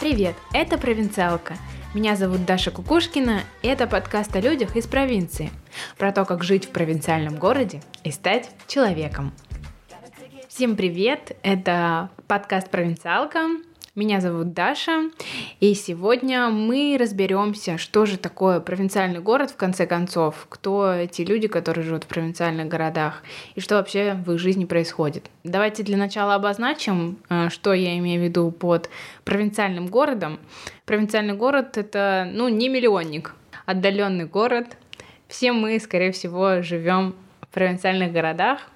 Привет, это «Провинциалка». Меня зовут Даша Кукушкина, и это подкаст о людях из провинции. Про то, как жить в провинциальном городе и стать человеком. Всем привет, это подкаст «Провинциалка». Меня зовут Даша, и сегодня мы разберемся, что же такое провинциальный город в конце концов, кто эти люди, которые живут в провинциальных городах, и что вообще в их жизни происходит. Давайте для начала обозначим, э, что я имею в виду под провинциальным городом. Провинциальный город — это, ну, не миллионник, отдаленный город. Все мы, скорее всего, живем в провинциальных городах.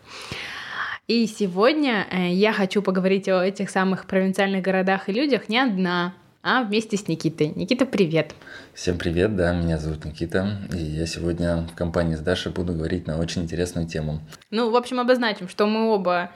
И сегодня э, я хочу поговорить о этих самых провинциальных городах и людях не одна, а вместе с Никитой. Никита, привет! Всем привет, да, меня зовут Никита, и я сегодня в компании с Дашей буду говорить на очень интересную тему. Ну, в общем, обозначим, что мы оба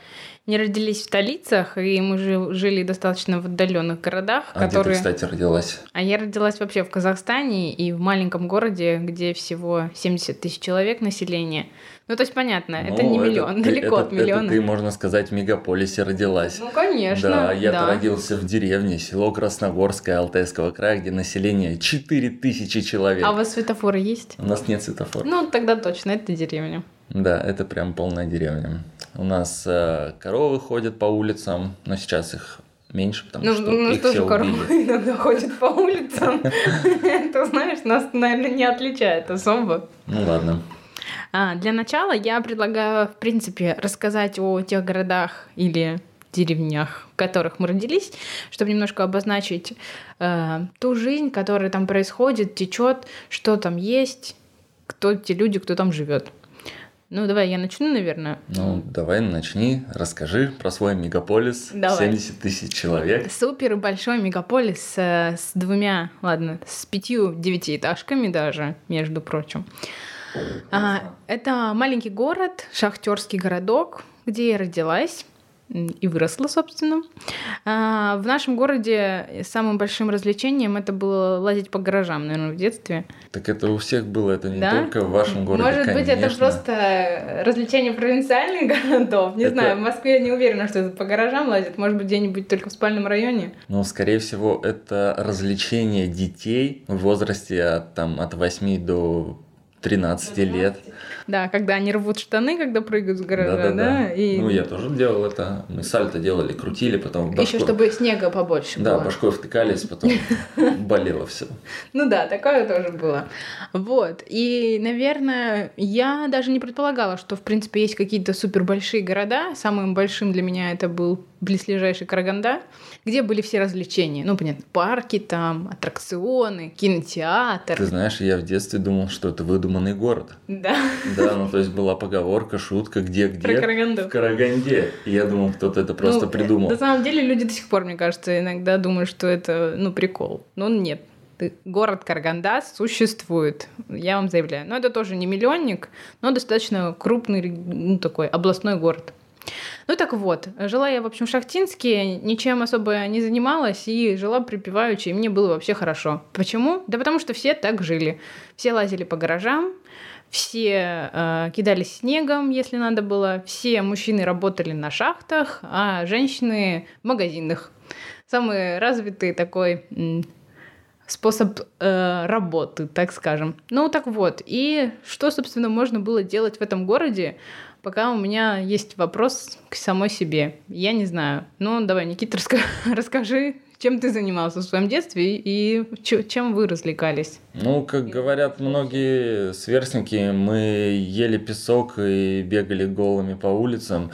не родились в столицах, и мы жили достаточно в отдаленных городах, а которые... где ты, кстати, родилась? А я родилась вообще в Казахстане и в маленьком городе, где всего 70 тысяч человек населения. Ну, то есть, понятно, ну, это не миллион, это, далеко это, от миллиона. Это ты, можно сказать, в мегаполисе родилась. Ну, конечно. Да, я да. родился в деревне, село Красногорское Алтайского края, где население 4000 человек. А у вас светофоры есть? У нас нет светофора. Ну, тогда точно, это деревня. Да, это прям полная деревня. У нас э, коровы ходят по улицам, но сейчас их меньше, потому ну, что ну, их тоже все коровы убили. иногда ходят по улицам. Это, знаешь, нас, наверное, не отличает особо. Ну, ладно. А, для начала я предлагаю, в принципе, рассказать о тех городах или деревнях, в которых мы родились, чтобы немножко обозначить э, ту жизнь, которая там происходит, течет, что там есть, кто те люди, кто там живет. Ну, давай я начну, наверное. Ну, давай начни, расскажи про свой мегаполис. Давай. 70 тысяч человек. Супер большой мегаполис э, с двумя, ладно, с пятью девятиэтажками даже, между прочим. А, это маленький город, шахтерский городок, где я родилась и выросла, собственно. А, в нашем городе самым большим развлечением это было лазить по гаражам, наверное, в детстве. Так это у всех было, это не да? только в вашем городе, Может конечно. быть, это просто развлечение провинциальных городов. Не это... знаю, в Москве я не уверена, что это по гаражам лазят. Может быть, где-нибудь только в спальном районе. Ну, скорее всего, это развлечение детей в возрасте от, там, от 8 до 13 лет. Да, когда они рвут штаны, когда прыгают с гаража, да? да, да. И... Ну, я тоже делал это. Мы сальто делали, крутили, потом башку... Еще чтобы снега побольше да, было. Да, башкой втыкались, потом болело все. Ну да, такое тоже было. Вот. И, наверное, я даже не предполагала, что, в принципе, есть какие-то супер большие города. Самым большим для меня это был близлежащий Караганда, где были все развлечения. Ну, понятно, парки там, аттракционы, кинотеатр. Ты знаешь, я в детстве думал, что это выдуманный город. Да. Да, ну то есть была поговорка, шутка, где-где. Про Караганду. В Караганде. И я думал, кто-то это просто ну, придумал. На самом деле люди до сих пор, мне кажется, иногда думают, что это, ну, прикол. Но нет. Город Карганда существует, я вам заявляю. Но это тоже не миллионник, но достаточно крупный, ну, такой областной город. Ну так вот, жила я, в общем, в Шахтинске, ничем особо не занималась и жила припеваючи, и мне было вообще хорошо. Почему? Да потому что все так жили. Все лазили по гаражам, все э, кидались снегом, если надо было, все мужчины работали на шахтах, а женщины в магазинах. Самый развитый такой способ э, работы, так скажем. Ну так вот, и что, собственно, можно было делать в этом городе? Пока у меня есть вопрос к самой себе. Я не знаю. Ну, давай, Никита, раска- расскажи, чем ты занимался в своем детстве и чем вы развлекались? Ну, как говорят многие сверстники, мы ели песок и бегали голыми по улицам.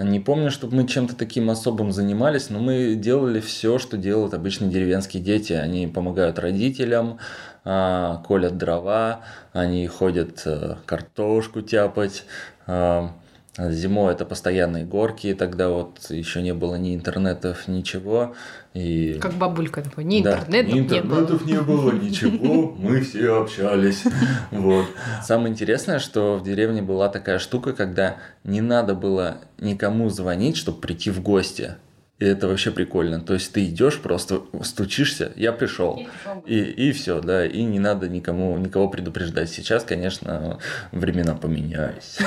Не помню, чтобы мы чем-то таким особым занимались, но мы делали все, что делают обычные деревенские дети. Они помогают родителям, а, колят дрова, они ходят э, картошку тяпать, а, зимой это постоянные горки, тогда вот еще не было ни интернетов, ничего. И... Как бабулька такой, ни да, интернетов, ни интернетов не было. не было, ничего, мы все общались. Вот. Самое интересное, что в деревне была такая штука, когда не надо было никому звонить, чтобы прийти в гости. И это вообще прикольно. То есть ты идешь, просто стучишься, я пришел. И, и все, да. И не надо никому, никого предупреждать. Сейчас, конечно, времена поменялись.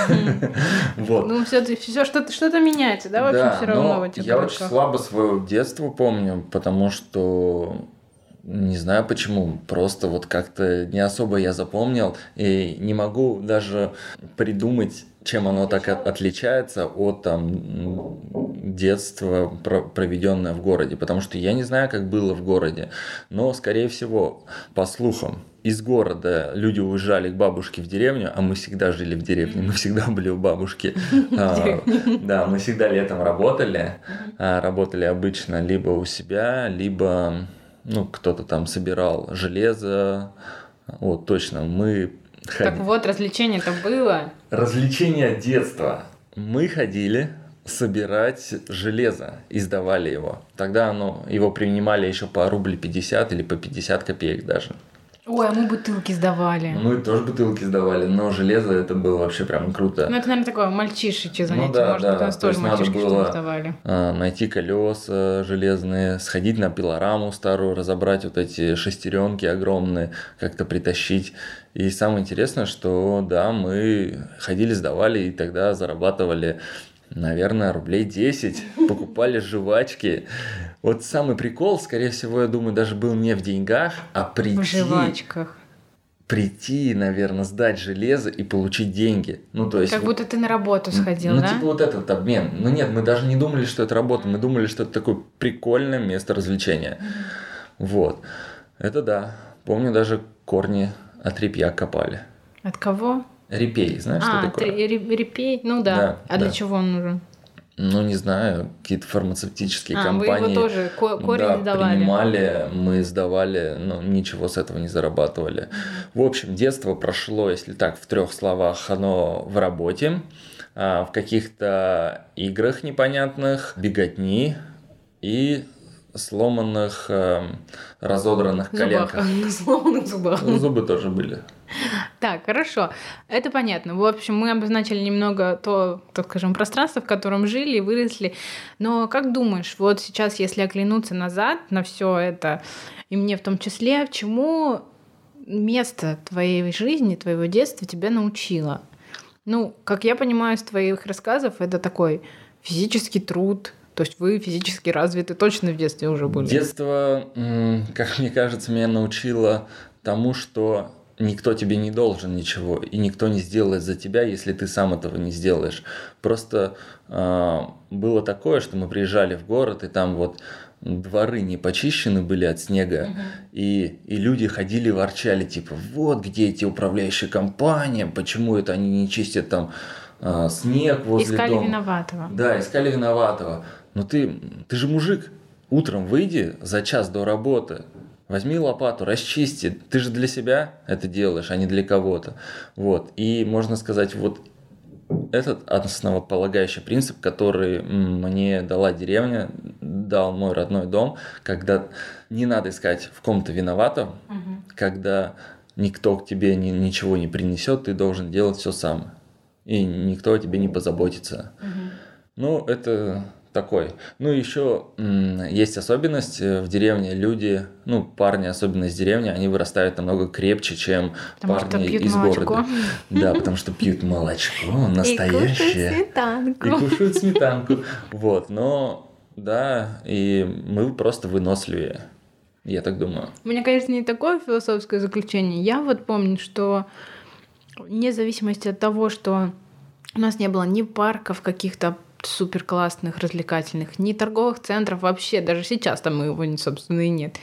Вот. Ну, все, что-то, меняется, да, в общем, все равно Я очень слабо свое детство помню, потому что не знаю почему, просто вот как-то не особо я запомнил и не могу даже придумать, чем оно так отличается от там детства, проведенное в городе, потому что я не знаю, как было в городе, но, скорее всего, по слухам, из города люди уезжали к бабушке в деревню, а мы всегда жили в деревне, мы всегда были у бабушки. А, да, мы всегда летом работали, а, работали обычно либо у себя, либо ну, кто-то там собирал железо. Вот, точно, мы. Так вот, развлечение-то было. Развлечение детства. Мы ходили собирать железо, издавали его. Тогда оно, его принимали еще по рубль 50 или по 50 копеек даже. Ой, а мы бутылки сдавали. Мы тоже бутылки сдавали, но железо это было вообще прям круто. Ну, это, наверное, такое мальчишечье занятие. Ну, да, Может да. у нас То тоже мальчишки было сдавали. А, найти колеса железные, сходить на пилораму старую, разобрать вот эти шестеренки огромные, как-то притащить. И самое интересное, что да, мы ходили, сдавали, и тогда зарабатывали наверное, рублей 10, покупали жвачки. Вот самый прикол, скорее всего, я думаю, даже был не в деньгах, а прийти... В жвачках. Прийти, наверное, сдать железо и получить деньги. Ну, то есть... Как будто ты на работу сходил, ну, да? Ну, типа вот этот обмен. Ну, нет, мы даже не думали, что это работа. Мы думали, что это такое прикольное место развлечения. Вот. Это да. Помню, даже корни от репья копали. От кого? Репей, знаешь, а, что такое? репей, ну да. да а да. для чего он нужен? Ну, не знаю, какие-то фармацевтические а, компании. Вы его тоже корень да, давали. принимали, мы сдавали, но ничего с этого не зарабатывали. В общем, детство прошло, если так, в трех словах, оно в работе, а, в каких-то играх непонятных, беготни и сломанных, эм, разодранных Зубах. коленках. Сломанных зубах. Ну, зубы тоже были. Так, хорошо. Это понятно. В общем, мы обозначили немного то, так скажем, пространство, в котором жили и выросли. Но как думаешь, вот сейчас, если оглянуться назад на все это, и мне в том числе, чему место твоей жизни, твоего детства тебя научило? Ну, как я понимаю из твоих рассказов, это такой физический труд, то есть вы физически развиты точно в детстве уже были? Детство, как мне кажется, меня научило тому, что никто тебе не должен ничего, и никто не сделает за тебя, если ты сам этого не сделаешь. Просто э, было такое, что мы приезжали в город, и там вот дворы не почищены были от снега, угу. и, и люди ходили ворчали, типа, вот где эти управляющие компании, почему это они не чистят там э, снег возле искали дома. Искали виноватого. Да, искали виноватого. Но ты, ты же мужик, утром выйди за час до работы, Возьми лопату, расчисти. Ты же для себя это делаешь, а не для кого-то. Вот. И можно сказать, вот этот основополагающий принцип, который мне дала деревня, дал мой родной дом, когда не надо искать в ком-то виноватого, угу. когда никто к тебе ни, ничего не принесет, ты должен делать все сам. И никто о тебе не позаботится. Угу. Ну, это такой. Ну, еще есть особенность э, в деревне. Люди, ну, парни, особенно из деревни, они вырастают намного крепче, чем потому парни из молочко. города. Да, потому что пьют молочко настоящее. И кушают сметанку. И кушают сметанку. Вот, но да, и мы просто выносливее. Я так думаю. У меня, конечно, не такое философское заключение. Я вот помню, что вне зависимости от того, что у нас не было ни парков каких-то супер классных, развлекательных, ни торговых центров вообще, даже сейчас там его, собственно, и нет.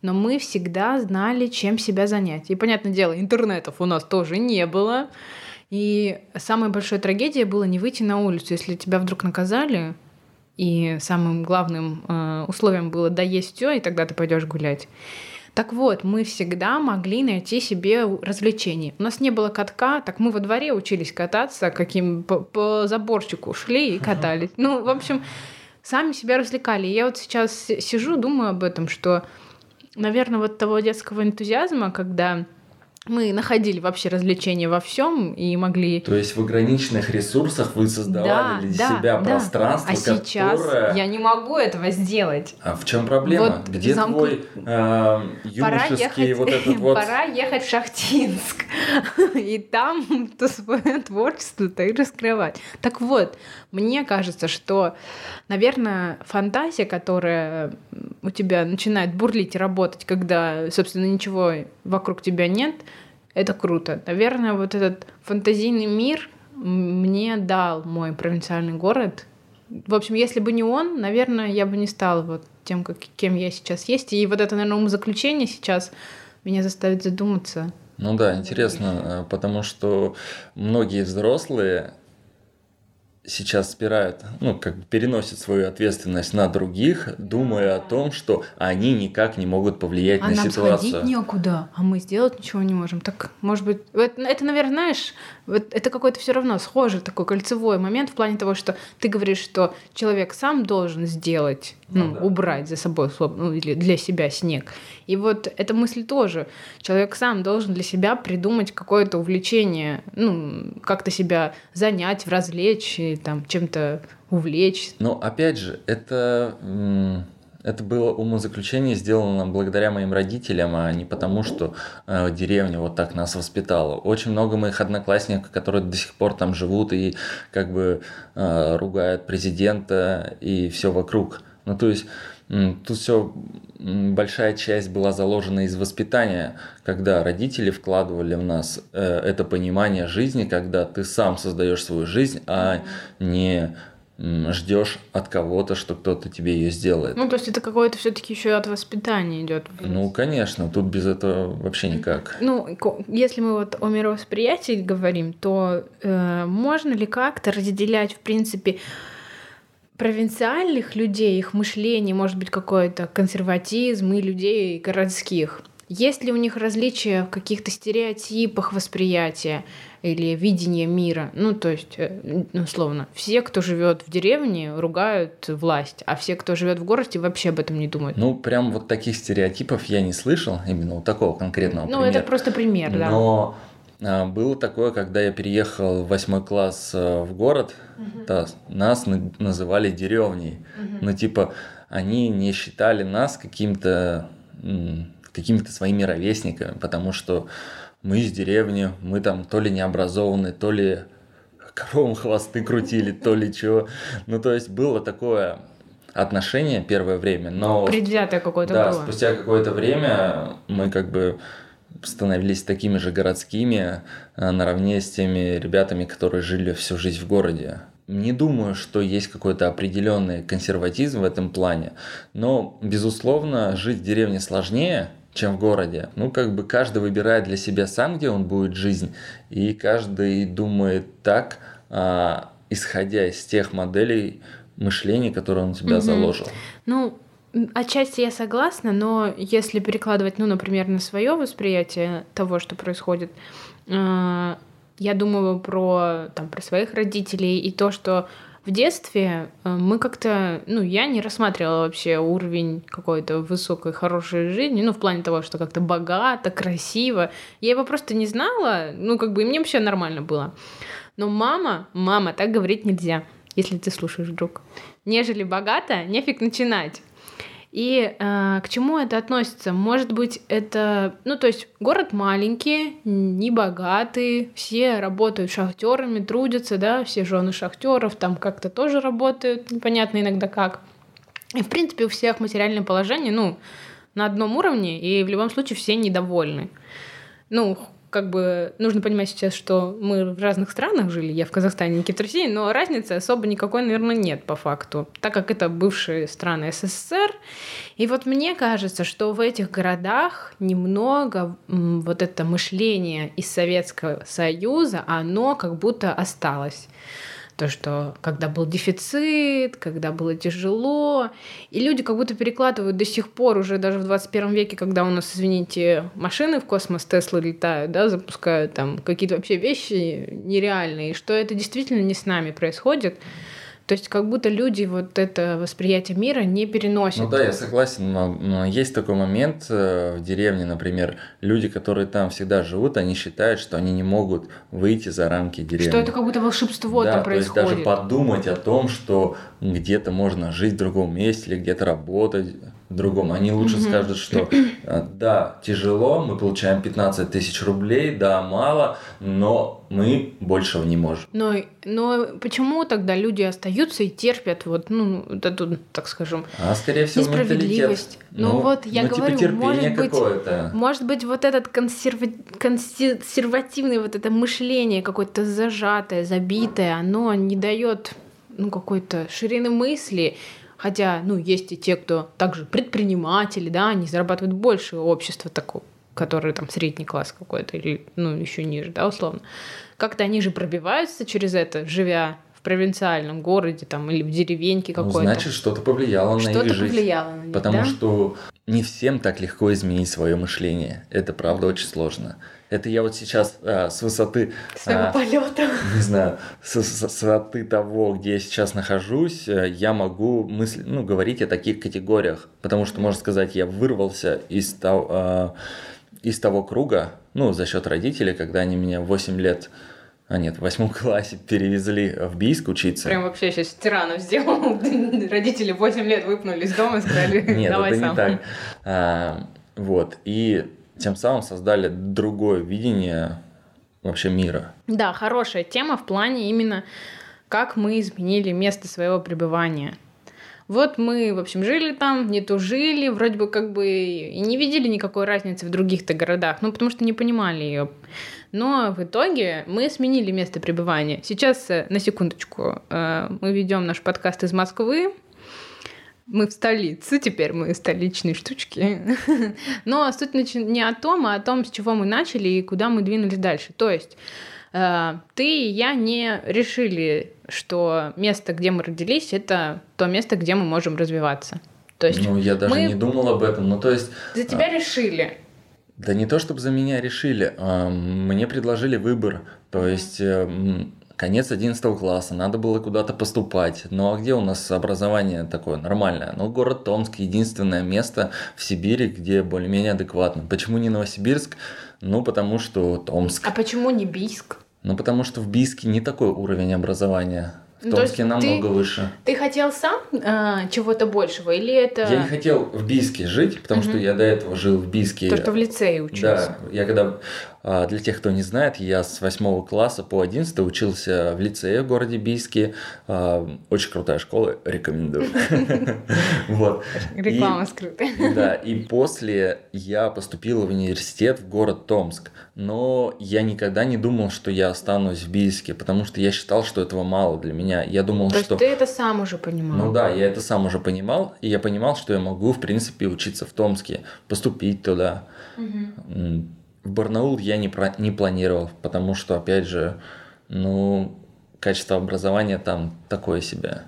Но мы всегда знали, чем себя занять. И, понятное дело, интернетов у нас тоже не было. И самой большой трагедией было не выйти на улицу. Если тебя вдруг наказали, и самым главным э, условием было доесть все, и тогда ты пойдешь гулять. Так вот, мы всегда могли найти себе развлечение. У нас не было катка, так мы во дворе учились кататься, каким по, по заборчику шли и катались. Ну, в общем, сами себя развлекали. я вот сейчас сижу, думаю об этом, что, наверное, вот того детского энтузиазма, когда мы находили вообще развлечения во всем и могли... То есть в ограниченных ресурсах вы создавали да, для да, себя да. пространство, а сейчас которое... я не могу этого сделать. А в чем проблема? Вот Где замк... твой э, юношеский ехать... вот этот вот... Пора ехать в Шахтинск и там то свое творчество-то и раскрывать. Так вот, мне кажется, что, наверное, фантазия, которая у тебя начинает бурлить и работать, когда, собственно, ничего вокруг тебя нет — это круто. Наверное, вот этот фантазийный мир мне дал мой провинциальный город. В общем, если бы не он, наверное, я бы не стала вот тем, как, кем я сейчас есть. И вот это, наверное, умозаключение сейчас меня заставит задуматься. Ну да, интересно, э, потому что многие взрослые сейчас спирают, ну, как бы переносят свою ответственность на других, думая о том, что они никак не могут повлиять а на нам ситуацию. сходить некуда, а мы сделать ничего не можем. Так, может быть, это, это наверное, знаешь, вот это какой-то все равно схожий такой кольцевой момент в плане того, что ты говоришь, что человек сам должен сделать, ну, ну да. убрать за собой, ну, или для себя снег. И вот эта мысль тоже. Человек сам должен для себя придумать какое-то увлечение, ну, как-то себя занять, развлечь, там, чем-то увлечь. Но опять же, это это было умозаключение сделано благодаря моим родителям, а не потому, что э, деревня вот так нас воспитала. Очень много моих одноклассников, которые до сих пор там живут и как бы э, ругают президента и все вокруг. Ну, то есть Тут все большая часть была заложена из воспитания, когда родители вкладывали в нас э, это понимание жизни, когда ты сам создаешь свою жизнь, а не ждешь от кого-то, что кто-то тебе ее сделает. Ну, то есть это какое-то все-таки еще от воспитания идет. Ну, конечно, тут без этого вообще никак. Ну, если мы вот о мировосприятии говорим, то э, можно ли как-то разделять, в принципе, провинциальных людей, их мышление, может быть, какой-то консерватизм и людей городских. Есть ли у них различия в каких-то стереотипах восприятия или видения мира? Ну, то есть, э, ну, условно, все, кто живет в деревне, ругают власть, а все, кто живет в городе, вообще об этом не думают. Ну, прям вот таких стереотипов я не слышал, именно вот такого конкретного ну, примера. Это просто пример, да. Но было такое, когда я переехал в восьмой класс э, в город, угу. то нас называли деревней. Угу. Ну, типа, они не считали нас каким-то какими-то своими ровесниками, потому что мы из деревни, мы там то ли не образованы, то ли коровам хвосты крутили, то ли чего. Ну, то есть было такое отношение первое время, но... Предвзятое какое-то да, было. Да, спустя какое-то время мы как бы становились такими же городскими э, наравне с теми ребятами, которые жили всю жизнь в городе. Не думаю, что есть какой-то определенный консерватизм в этом плане, но, безусловно, жить в деревне сложнее, чем в городе. Ну, как бы каждый выбирает для себя сам, где он будет жизнь, и каждый думает так, а, исходя из тех моделей мышления, которые он у себя угу. заложил. Ну, Отчасти я согласна, но если перекладывать, ну, например, на свое восприятие того, что происходит, э, я думаю про, там, про своих родителей и то, что в детстве э, мы как-то, ну, я не рассматривала вообще уровень какой-то высокой, хорошей жизни, ну, в плане того, что как-то богато, красиво. Я его просто не знала, ну, как бы, и мне вообще нормально было. Но мама, мама, так говорить нельзя, если ты слушаешь вдруг. Нежели богато, нефиг начинать. И э, к чему это относится? Может быть, это, ну, то есть город маленький, не богатый, все работают шахтерами, трудятся, да, все жены шахтеров там как-то тоже работают, непонятно иногда как. И, в принципе, у всех материальное положение, ну, на одном уровне, и в любом случае все недовольны. Ну, как бы нужно понимать сейчас, что мы в разных странах жили, я в Казахстане, Никита в России, но разницы особо никакой, наверное, нет по факту, так как это бывшие страны СССР. И вот мне кажется, что в этих городах немного вот это мышление из Советского Союза, оно как будто осталось то, что когда был дефицит, когда было тяжело, и люди как будто перекладывают до сих пор, уже даже в 21 веке, когда у нас, извините, машины в космос Теслы летают, да, запускают там какие-то вообще вещи нереальные, что это действительно не с нами происходит, То есть как будто люди вот это восприятие мира не переносят. Ну да, я согласен, но, но есть такой момент э, в деревне, например, люди, которые там всегда живут, они считают, что они не могут выйти за рамки деревни. Что это как будто волшебство да, там то есть происходит. даже подумать о том, что где-то можно жить в другом месте или где-то работать другом. Они лучше Мгм. скажут, что э, да, тяжело, мы получаем 15 тысяч рублей, да, мало, но мы большего не можем. Но, но почему тогда люди остаются и терпят вот, ну, эту, так скажем, А скорее всего несправедливость? Ну, вот я ну, типа говорю, терпение может быть. Может быть, вот этот консерва- консервативное вот это мышление какое-то зажатое, забитое, оно не дает ну, какой-то ширины мысли. Хотя, ну, есть и те, кто также предприниматели, да, они зарабатывают больше общества такого, который там средний класс какой-то, или, ну, еще ниже, да, условно. Как-то они же пробиваются через это, живя в провинциальном городе там или в деревеньке Ну, какой-то. значит, что-то повлияло на Что-то их жизнь. повлияло на них, Потому да? что не всем так легко изменить свое мышление. Это правда очень сложно. Это я вот сейчас а, с высоты, Своего а, полета. не знаю, с, с- с высоты того, где я сейчас нахожусь, э, я могу мысли, ну, говорить о таких категориях. Потому что, можно сказать, я вырвался из того, а, из того круга, ну, за счет родителей, когда они меня в 8 лет, а нет, в восьмом классе перевезли в Бийск учиться. Прям вообще сейчас тиранов сделал. Родители 8 лет выпнули из дома и сказали, Нет, давай это сам. не так. А, вот. И тем самым создали другое видение вообще мира. Да, хорошая тема в плане именно, как мы изменили место своего пребывания. Вот мы, в общем, жили там, не то жили, вроде бы как бы и не видели никакой разницы в других-то городах, ну, потому что не понимали ее. Но в итоге мы сменили место пребывания. Сейчас, э, на секундочку, э, мы ведем наш подкаст из Москвы. Мы в столице, теперь мы столичные штучки. Но суть не о том, а о том, с чего мы начали и куда мы двинулись дальше. То есть ты и я не решили, что место, где мы родились, это то место, где мы можем развиваться. То есть Ну, я даже мы- не думал об этом. Ну, то есть, за тебя решили. да не то, чтобы за меня решили, а мне предложили выбор. То есть, э, конец 11 класса, надо было куда-то поступать. Ну, а где у нас образование такое нормальное? Ну, город Томск, единственное место в Сибири, где более-менее адекватно. Почему не Новосибирск? Ну, потому что Томск. А почему не Бийск? Ну, потому что в Бийске не такой уровень образования. В Ну, Томске намного ты- выше. Ты хотел сам э, чего-то большего или это Я не хотел в Бийске жить, потому что Мгм. я до этого жил в Бийске. то, что в лицее учился? Да, я когда, для тех, кто не знает, я с 8 класса по 11 учился в лицее в городе Бийске. А, Очень крутая школа, рекомендую. Вот. Реклама скрытая. Да, и после я поступил в университет в город Томск. Но я никогда не думал, что я останусь в Бийске, потому что я считал, что этого мало для меня. Я думал, То что... ты это сам уже понимал? Ну да, я это сам уже понимал, и я понимал, что я могу, в принципе, учиться в Томске, поступить туда. Мгм. В Барнаул я не, про- не планировал, потому что, опять же, ну, качество образования там такое себе.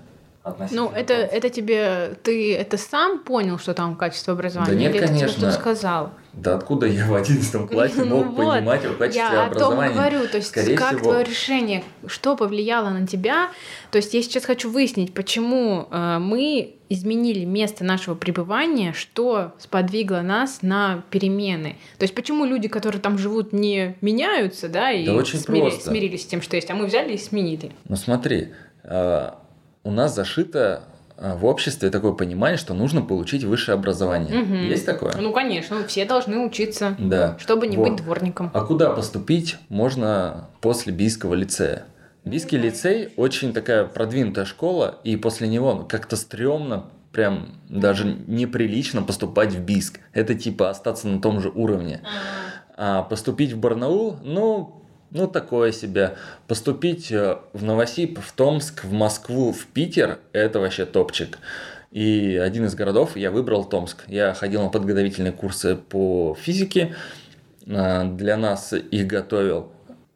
Ну, это, это тебе... Ты это сам понял, что там качество образования? Да нет, Или это конечно. кто сказал? Да откуда я в 11 классе Ну мог вот, понимать о качестве Я о том образования? говорю, то есть Скорее как всего- твое решение, что повлияло на тебя. То есть я сейчас хочу выяснить, почему э, мы изменили место нашего пребывания, что сподвигло нас на перемены. То есть почему люди, которые там живут, не меняются, да, и Да очень смири- просто. смирились с тем, что есть, а мы взяли и сменили. Ну смотри, э, у нас зашито в обществе такое понимание, что нужно получить высшее образование. Мгм. Есть такое? Ну, конечно, все должны учиться, Да. чтобы не Вот. быть дворником. А куда поступить можно после Бийского лицея? Бийский лицей очень такая продвинутая школа, и после него как-то стрёмно, прям даже неприлично поступать в Бийск. Это типа остаться на том же уровне. А поступить в Барнаул, ну, ну такое себе. Поступить э, в Новосиб, в Томск, в Москву, в Питер – это вообще топчик. И один из городов я выбрал Томск. Я ходил на подготовительные курсы по физике. А, Для нас их готовил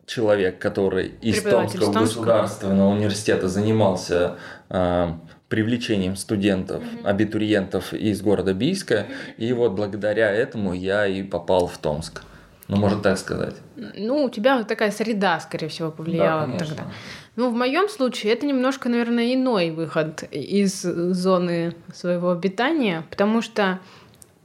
человек, который из Томского государственного университета занимался а, привлечением студентов, абитуриентов из города Бийска. И вот благодаря этому я и попал в Томск. Ну, можно так сказать. Ну, у тебя такая среда, скорее всего, повлияла Да, конечно. тогда. Ну, в моем случае это немножко, наверное, иной выход из зоны своего обитания, потому что,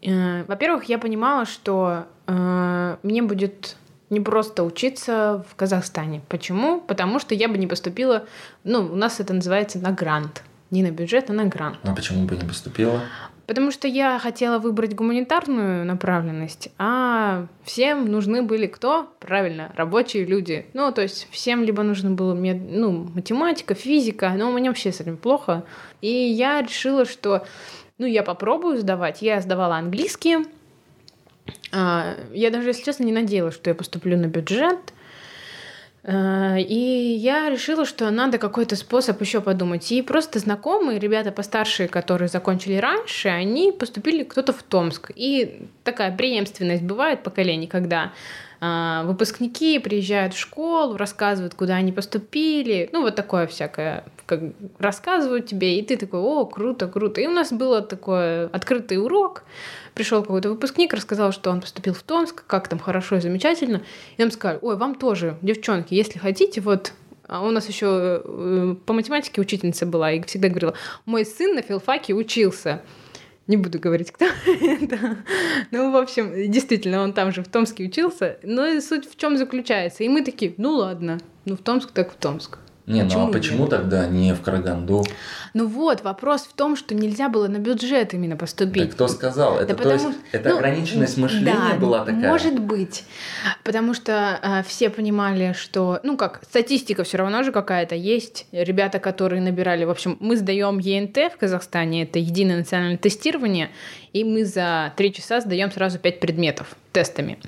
э, во-первых, я понимала, что э, мне будет не просто учиться в Казахстане. Почему? Потому что я бы не поступила, ну, у нас это называется на грант. Не на бюджет, а на грант. А почему бы не поступила? Потому что я хотела выбрать гуманитарную направленность, а всем нужны были кто? Правильно, рабочие люди. Ну, то есть всем либо нужно было мед- ну, математика, физика, но у меня вообще с этим плохо. И я решила, что ну, я попробую сдавать. Я сдавала английский. А, Я даже, если честно, не надеялась, что я поступлю на бюджет. А, И я решила, что надо какой-то способ еще подумать. И просто знакомые, ребята постарше, которые закончили раньше, они поступили кто-то в Томск. И такая преемственность бывает поколений, когда выпускники приезжают в школу, рассказывают, куда они поступили. Ну, вот такое всякое, как рассказывают тебе, и ты такой, о, круто, круто. И у нас был такой открытый урок. Пришел какой-то выпускник, рассказал, что он поступил в Томск, как там хорошо и замечательно. И нам сказали, ой, вам тоже, девчонки, если хотите, вот а у нас еще э, по математике учительница была и всегда говорила, мой сын на филфаке учился. Не буду говорить, кто это. Ну, в общем, действительно, он там же в Томске учился. Но и суть в чем заключается. И мы такие, ну ладно, ну в Томск так в Томск. Не, ну Почему а почему нет? тогда не в Караганду? Ну вот, вопрос в том, что нельзя было на бюджет именно поступить. Да кто сказал? Это, Да то есть, потому- это ну, ограниченность мышления да, была такая? Может быть. Потому что а, все понимали, что, ну как, статистика все равно же какая-то есть. Ребята, которые набирали, в общем, мы сдаем ЕНТ в Казахстане, это единое национальное тестирование, и мы за три часа сдаем сразу пять предметов тестами.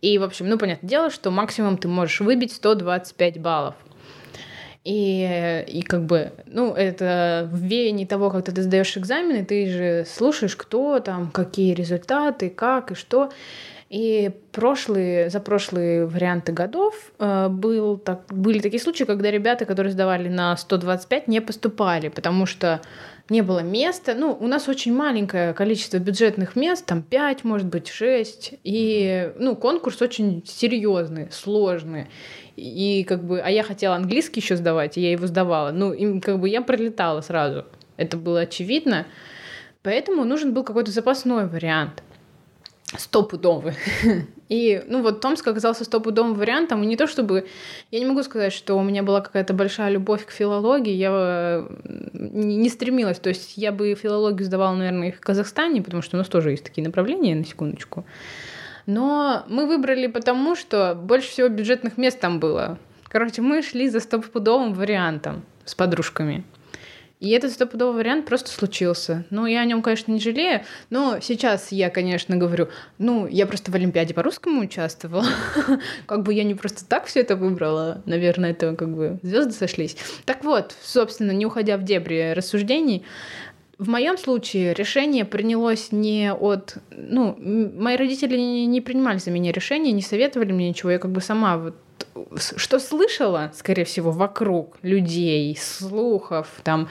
И, в общем, ну, понятное дело, что максимум ты можешь выбить 125 баллов. И, и как бы, ну, это в веянии того, как ты сдаешь экзамены, ты же слушаешь, кто там, какие результаты, как и что. И прошлые, за прошлые варианты годов э, был так, были такие случаи, когда ребята, которые сдавали на 125, не поступали, потому что не было места. Ну, у нас очень маленькое количество бюджетных мест, там 5, может быть, 6. И, ну, конкурс очень серьезный, сложный. И как бы, а я хотела английский еще сдавать, и я его сдавала. Ну, и как бы я пролетала сразу. Это было очевидно. Поэтому нужен был какой-то запасной вариант. Стопудовый. И, ну, вот Томск оказался стопудовым вариантом. И не то чтобы... Я не могу сказать, что у меня была какая-то большая любовь к филологии. Я не стремилась. То есть я бы филологию сдавала, наверное, и в Казахстане, потому что у нас тоже есть такие направления, на секундочку. Но мы выбрали потому, что больше всего бюджетных мест там было. Короче, мы шли за стопудовым вариантом с подружками. И этот стопудовый вариант просто случился. Ну, я о нем, конечно, не жалею, но сейчас я, конечно, говорю, ну, я просто в Олимпиаде по-русскому участвовала. Как бы я не просто так все это выбрала. Наверное, это как бы звезды сошлись. Так вот, собственно, не уходя в дебри рассуждений, в моем случае решение принялось не от... Ну, мои родители не, не принимали за меня решения, не советовали мне ничего. Я как бы сама вот что слышала, скорее всего, вокруг людей, слухов, там,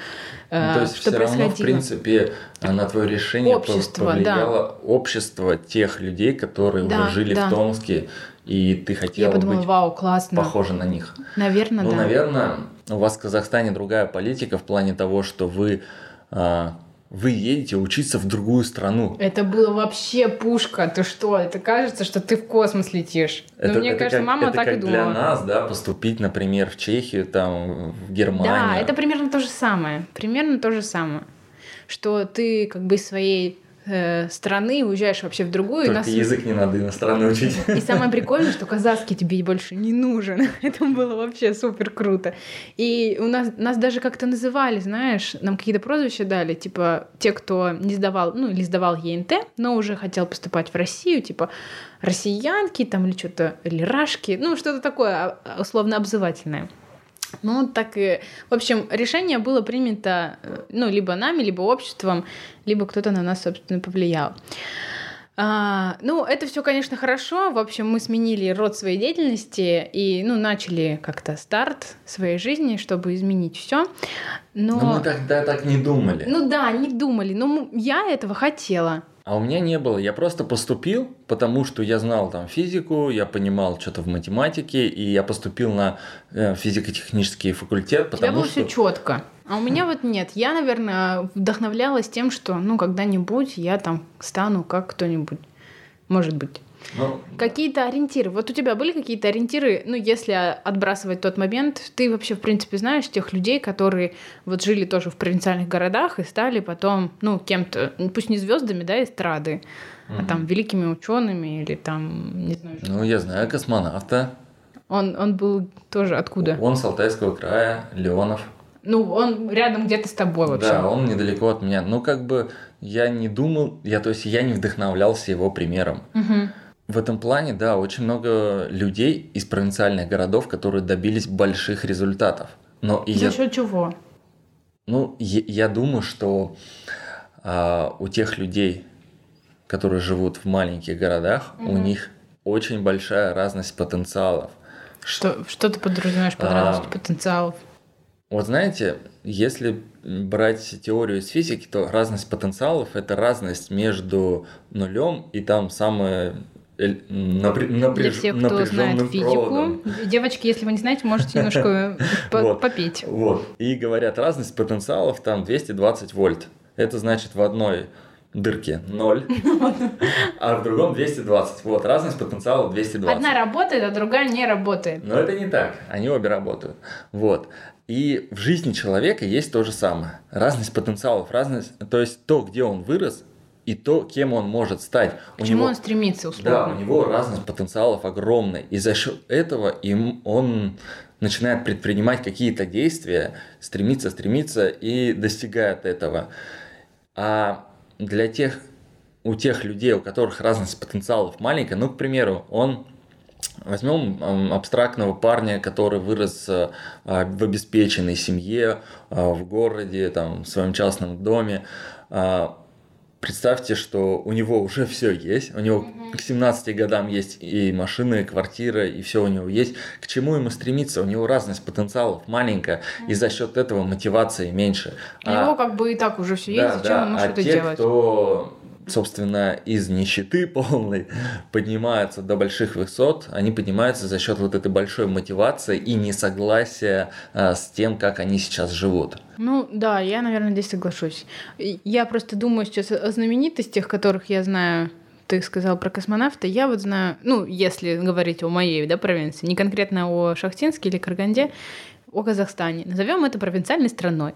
э, Ну, то есть что все равно, в происходило. принципе, на твое решение Общество, да. повлияло общество тех людей, которые Да, уже жили да. в Томске, и ты Я хотела подумала, быть вау, классно. похожа на них. Наверное, Ну, да. наверное, у вас в Казахстане другая политика в плане того, что вы, вы едете учиться в другую страну. Это было вообще пушка. Ты что? Это кажется, что ты в космос летишь. Это, ну, мне это кажется, как, мама это так как и для думала. нас, да, поступить, например, в Чехию, там, в Германию. Да, это примерно то же самое. Примерно то же самое. Что ты как бы своей э, страны уезжаешь вообще в другую. Только нас- язык не надо иностранный учить. И самое прикольное, что казахский тебе больше не нужен. Это было вообще супер круто. И у нас, нас даже как-то называли, знаешь, нам какие-то прозвища дали, типа те, кто не сдавал, ну или сдавал ЕНТ, но уже хотел поступать в Россию, типа россиянки там или что-то, или рашки, ну что-то такое а, условно обзывательное. Ну, так и... В общем, решение было принято, э, ну, либо нами, либо обществом, либо кто-то на нас, собственно, повлиял. А, ну, это все, конечно, хорошо. В общем, мы сменили род своей деятельности и, ну, начали как-то старт своей жизни, чтобы изменить все. Но, Но мы тогда так не думали. ну да, не думали. Но я этого хотела. А у меня не было. Я просто поступил, потому что я знал там физику, я понимал что-то в математике, и я поступил на э, физико-технический факультет, У тебя потому было что... все четко. А у меня вот нет. Я, наверное, вдохновлялась тем, что, ну, когда-нибудь я там стану как кто-нибудь. Может быть. Ну, Какие-то ориентиры. Вот у тебя были какие-то ориентиры, ну, если отбрасывать тот момент, ты вообще, в принципе, знаешь тех людей, которые вот жили тоже в провинциальных городах и стали потом, ну, кем-то, пусть не звездами, да, эстрады, а там великими учеными или там, не знаю. ну, я знаю космонавта. Он, он был тоже откуда? Он с Алтайского края, Леонов. Ну, он рядом где-то с тобой вообще. Да, он недалеко от меня. Ну, как бы я не думал, я, то есть я не вдохновлялся его примером. Мгм. В этом плане, да, очень много людей из провинциальных городов, которые добились больших результатов. Но и За я, счет чего? ну, я, я думаю, что а, у тех людей, которые живут в маленьких городах, у них очень большая разность потенциалов. Что, что ты подразумеваешь под А, разностью потенциалов? Вот знаете, если брать теорию из физики, то разность потенциалов это разность между нулем и там самое эль- напря- Для напряж- всех, кто знает физику, проводом. девочки, если вы не знаете, можете немножко по- Вот. попеть. Вот. И говорят, разность потенциалов там 220 вольт. Это значит в одной дырке 0, а в другом 220. Вот, разность потенциала 220. Одна работает, а другая не работает. Но это не так. Они обе работают. Вот. И в жизни человека есть то же самое. Разность потенциалов, разность, то есть то, где он вырос, и то, кем он может стать. К чему он стремится, Да, условно? у него разность потенциалов огромный. И за счет этого им он начинает предпринимать какие-то действия, стремится, стремится и достигает этого. А для тех, у тех людей, у которых разность потенциалов маленькая, ну, к примеру, он Возьмем абстрактного парня, который вырос э, а, в обеспеченной семье, а, в городе, там, в своем частном доме. А, Представьте, что у него уже все есть, у него к 17 годам есть и машина, и квартира, и все у него есть. К чему ему стремиться? У него разность потенциалов маленькая, и за счет этого мотивации меньше. У него как бы и так уже все есть, зачем ему а что-то те, делать? кто, собственно, из нищеты полной поднимаются до больших высот, они поднимаются за счет вот этой большой мотивации и несогласия а, с тем, как они сейчас живут. Ну да, я, наверное, здесь соглашусь. Я просто думаю сейчас о знаменитостях, которых я знаю. Ты сказал про космонавта. Я вот знаю, ну, если говорить о моей да, провинции, не конкретно о Шахтинске или Караганде, о Казахстане. Назовем это провинциальной страной.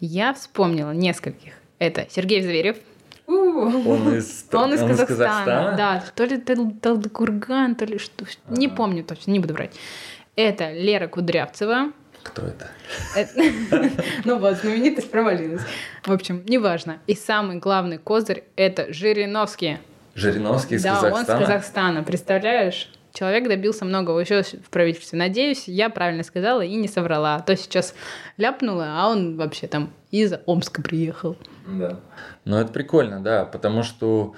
Я вспомнила нескольких. Это Сергей Зверев. Он из, Он из он Казахстана, да. То ли Тал- Талдыкурган, то ли что. Не Ага. помню точно, не буду брать. Это Лера Кудрявцева. Кто это? Это- Ну вот, знаменитость провалилась. В общем, неважно. И самый главный козырь — это Жириновский. Жириновский из Да, он Казахстана. Казахстана, представляешь? Человек добился многого еще в правительстве. Надеюсь, я правильно сказала и не соврала. А то сейчас ляпнула, а он вообще там из Омска приехал. Да. Ну, это прикольно, да, потому что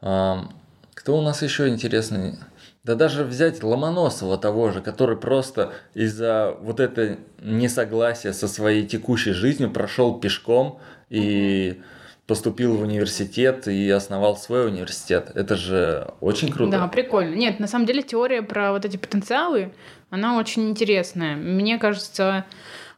ам, кто у нас еще интересный? Да даже взять Ломоносова того же, который просто из-за вот это несогласия со своей текущей жизнью прошел пешком и поступил в университет и основал свой университет. Это же очень круто. Да, прикольно. Нет, на самом деле теория про вот эти потенциалы, она очень интересная. Мне кажется,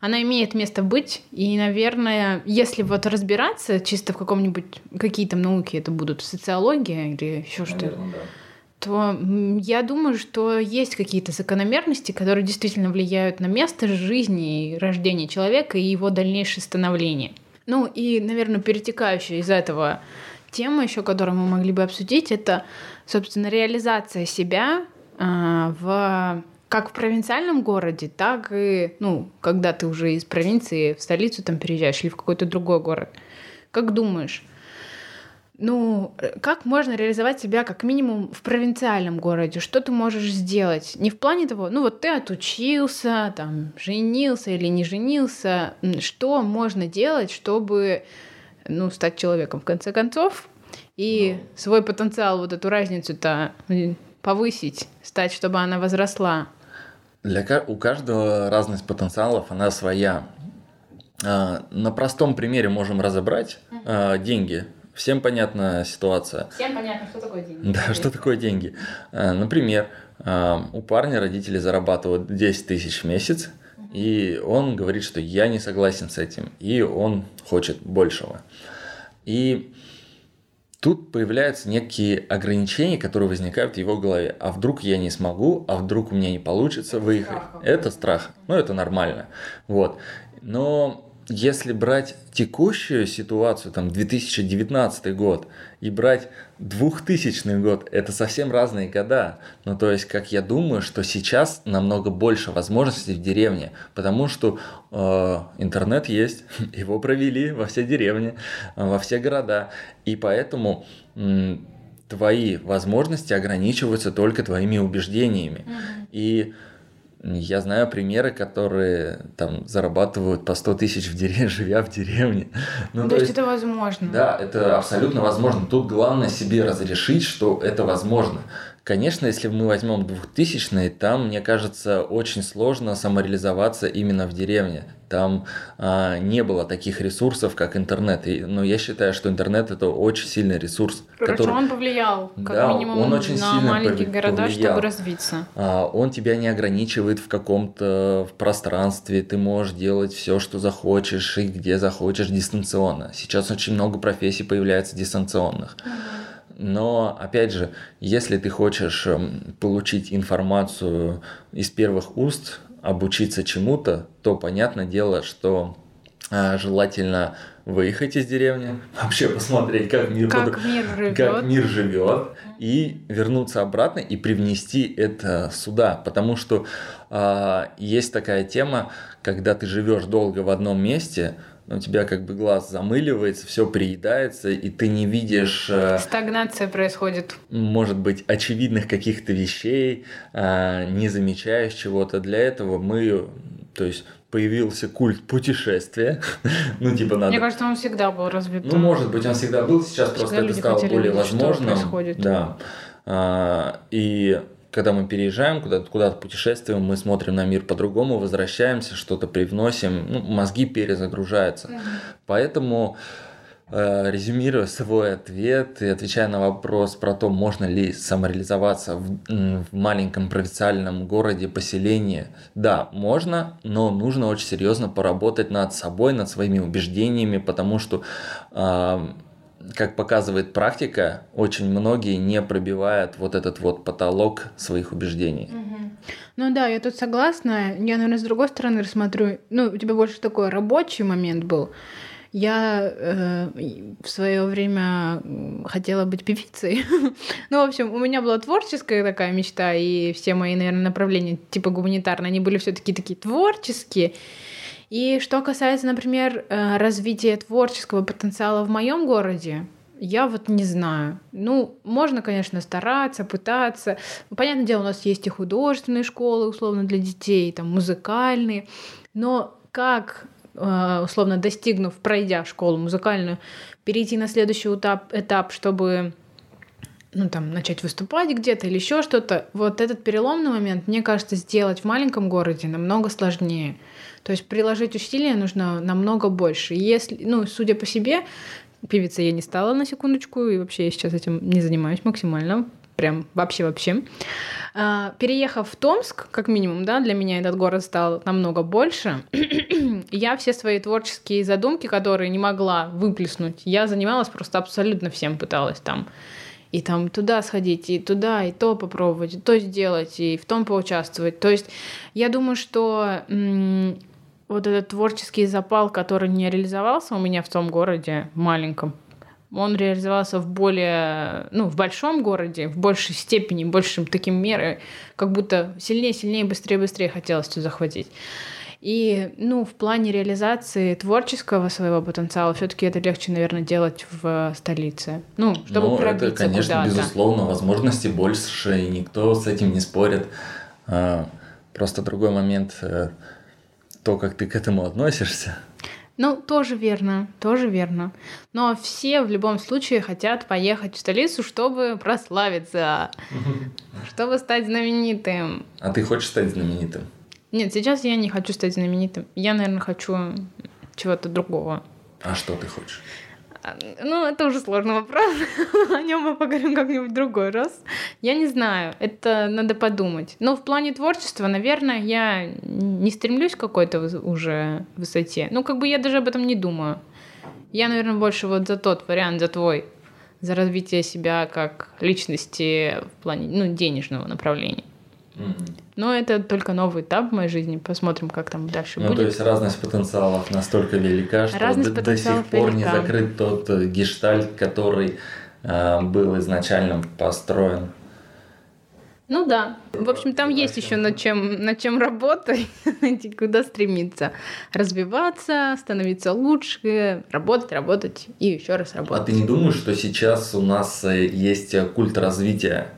она имеет место быть. И, наверное, если вот разбираться чисто в каком-нибудь, какие там науки это будут, социология или еще что-то, да. то я думаю, что есть какие-то закономерности, которые действительно влияют на место жизни и рождения человека и его дальнейшее становление. Ну и, наверное, перетекающая из этого тема еще, которую мы могли бы обсудить, это, собственно, реализация себя а, в как в провинциальном городе, так и, ну, когда ты уже из провинции в столицу там переезжаешь или в какой-то другой город. Как думаешь, ну, э, как можно реализовать себя как минимум в провинциальном городе? Что ты можешь сделать? Не в плане того, ну вот ты отучился, там, женился или не женился. Что можно делать, чтобы, ну, стать человеком в конце концов? И свой потенциал, вот эту разницу-то повысить, стать, чтобы она возросла. Для, у каждого разность потенциалов, она своя. А, На простом примере можем разобрать а, деньги. Всем понятна ситуация. Всем понятно, что такое деньги. Да, что такое деньги. А, например, а, у парня родители зарабатывают 10 тысяч в месяц, и он говорит, что я не согласен с этим, и он хочет большего. И тут появляются некие ограничения, которые возникают в его голове. А вдруг я не смогу, а вдруг у меня не получится выехать. Это страх. Ну, это нормально. Вот. Но если брать текущую ситуацию, там 2019 год, и брать 2000 год, это совсем разные года. Ну, то есть, как я думаю, что сейчас намного больше возможностей в деревне, потому что э, интернет есть, его провели во все деревни, во все города, и поэтому твои возможности ограничиваются только твоими убеждениями. Mm-hmm. И я знаю примеры, которые там зарабатывают по 100 тысяч в деревне, живя в деревне. Ну, то, то есть это возможно. Да, это абсолютно возможно. Тут главное себе разрешить, что это возможно. Конечно, если мы возьмем 2000 там, мне кажется, очень сложно самореализоваться именно в деревне. Там а, не было таких ресурсов, как интернет. И, но я считаю, что интернет это очень сильный ресурс. Короче, который... он повлиял, как да, минимум, он очень на сильно маленькие города, повлиял. чтобы развиться. А, он тебя не ограничивает в каком-то пространстве. Ты можешь делать все, что захочешь и где захочешь дистанционно. Сейчас очень много профессий появляется дистанционных. Mm-hmm. Но, опять же, если ты хочешь эм, получить информацию из первых уст, обучиться чему-то, то понятное дело, что а, желательно выехать из деревни, вообще посмотреть, как мир, как под... мир живет, как мир живет и вернуться обратно и привнести это сюда, потому что э, есть такая тема, когда ты живешь долго в одном месте, у тебя как бы глаз замыливается, все приедается, и ты не видишь... Э, Стагнация происходит. Может быть, очевидных каких-то вещей, э, не замечаешь чего-то. Для этого мы, то есть появился культ путешествия. ну, типа надо... Мне кажется, он всегда был развит. Ну, может быть, он всегда был, сейчас просто это стало более возможным. Да. А, и когда мы переезжаем куда-то, куда-то путешествуем, мы смотрим на мир по-другому, возвращаемся, что-то привносим, ну, мозги перезагружаются. Mm-hmm. Поэтому э, резюмируя свой ответ и отвечая на вопрос про то, можно ли самореализоваться в, в маленьком провинциальном городе, поселении, да, можно, но нужно очень серьезно поработать над собой, над своими убеждениями, потому что э, как показывает практика, очень многие не пробивают вот этот вот потолок своих убеждений. Ну да, я тут согласна. Я, наверное, с другой стороны рассмотрю. Ну, у тебя больше такой рабочий момент был. Я э, в свое время хотела быть певицей. ну, в общем, у меня была творческая такая мечта, и все мои, наверное, направления типа гуманитарные, они были все-таки такие творческие. И что касается, например, э, развития творческого потенциала в моем городе, я вот не знаю. Ну, можно, конечно, стараться, пытаться. Понятное дело, у нас есть и художественные школы, условно, для детей, там, музыкальные. Но как, э, условно, достигнув, пройдя школу музыкальную, перейти на следующий этап, этап чтобы ну, там, начать выступать где-то или еще что-то, вот этот переломный момент, мне кажется, сделать в маленьком городе намного сложнее. То есть приложить усилия нужно намного больше. Если, ну, судя по себе, певицей я не стала на секундочку, и вообще я сейчас этим не занимаюсь максимально, прям вообще-вообще. А, переехав в Томск, как минимум, да, для меня этот город стал намного больше. я все свои творческие задумки, которые не могла выплеснуть, я занималась просто абсолютно всем, пыталась там и там туда сходить, и туда, и то попробовать, и то сделать, и в том поучаствовать. То есть я думаю, что вот этот творческий запал, который не реализовался у меня в том городе маленьком, он реализовался в более, ну, в большом городе, в большей степени, большим таким мерой, как будто сильнее, сильнее, быстрее, быстрее хотелось все захватить. И, ну, в плане реализации творческого своего потенциала все-таки это легче, наверное, делать в столице. Ну, чтобы ну, пробиться это, конечно, куда-то. безусловно, возможности больше, и никто с этим не спорит. А, просто другой момент э, то, как ты к этому относишься. Ну, тоже верно, тоже верно. Но все в любом случае хотят поехать в столицу, чтобы прославиться, чтобы стать знаменитым. А ты хочешь стать знаменитым? Нет, сейчас я не хочу стать знаменитым. Я, наверное, хочу чего-то другого. А что ты хочешь? Ну, это уже сложный вопрос. О нем мы поговорим как-нибудь в другой раз. Я не знаю, это надо подумать. Но в плане творчества, наверное, я не стремлюсь к какой-то уже высоте. Ну, как бы я даже об этом не думаю. Я, наверное, больше вот за тот вариант, за твой, за развитие себя как личности в плане ну, денежного направления. Но это только новый этап в моей жизни. Посмотрим, как там дальше ну, будет. Ну, то есть разность потенциалов настолько велика, что разность до, до сих пор велика. не закрыт тот э, гештальт, который э, был изначально построен. Ну да. В общем, там есть еще над чем, над чем работать, куда стремиться. Развиваться, становиться лучше, работать, работать и еще раз работать. А ты не думаешь, что сейчас у нас э, есть культ развития?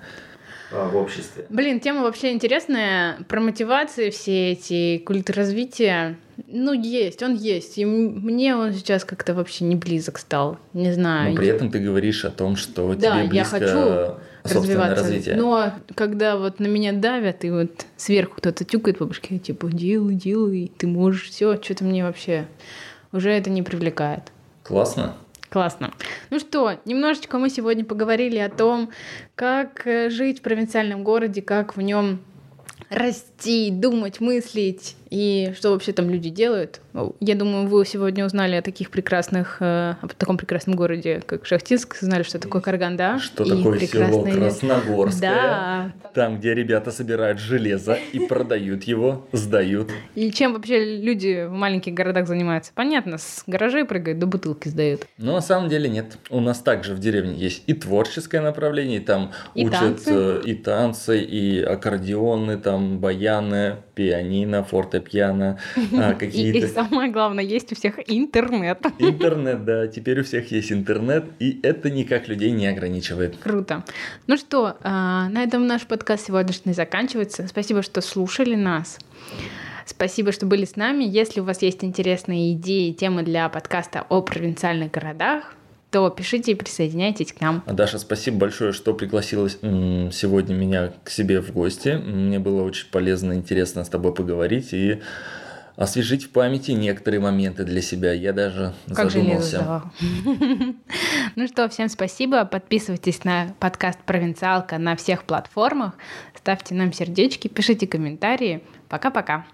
А, в обществе. Блин, тема вообще интересная. Про мотивации все эти культы развития. Ну, есть, он есть. И мне он сейчас как-то вообще не близок стал. Не знаю. Но при этом ты говоришь о том, что да, тебе близко я хочу развиваться. развитие. Но когда вот на меня давят, и вот сверху кто-то тюкает по башке, типа, делай, делай, ты можешь, все, что-то мне вообще уже это не привлекает. Классно. Классно. Ну что, немножечко мы сегодня поговорили о том, как э, жить в провинциальном городе, как в нем расти, думать, мыслить и что вообще там люди делают. Я думаю, вы сегодня узнали о таких прекрасных, э, о таком прекрасном городе, как Шахтинск, знали, что такое Карганда. Что такое село Красногорское. Да. Там, где ребята собирают железо и продают его, сдают. И чем вообще люди в маленьких городах занимаются? Понятно, с гаражей прыгают, до бутылки сдают. Но на самом деле нет. У нас также в деревне есть и творческое направление, и там и учат танцы. Э, и танцы, и аккордеоны, там баяны, пианино, фортепиано, а, какие-то... И, и самое главное, есть у всех интернет. Интернет, да, теперь у всех есть интернет, и это никак людей не ограничивает. Круто. Ну что, а, на этом наш подкаст сегодняшний заканчивается. Спасибо, что слушали нас. Спасибо, что были с нами. Если у вас есть интересные идеи, темы для подкаста о провинциальных городах, то пишите и присоединяйтесь к нам. Даша, спасибо большое, что пригласила сегодня меня к себе в гости. Мне было очень полезно и интересно с тобой поговорить и освежить в памяти некоторые моменты для себя. Я даже как задумался. ну что, всем спасибо. Подписывайтесь на подкаст «Провинциалка» на всех платформах. Ставьте нам сердечки, пишите комментарии. Пока-пока.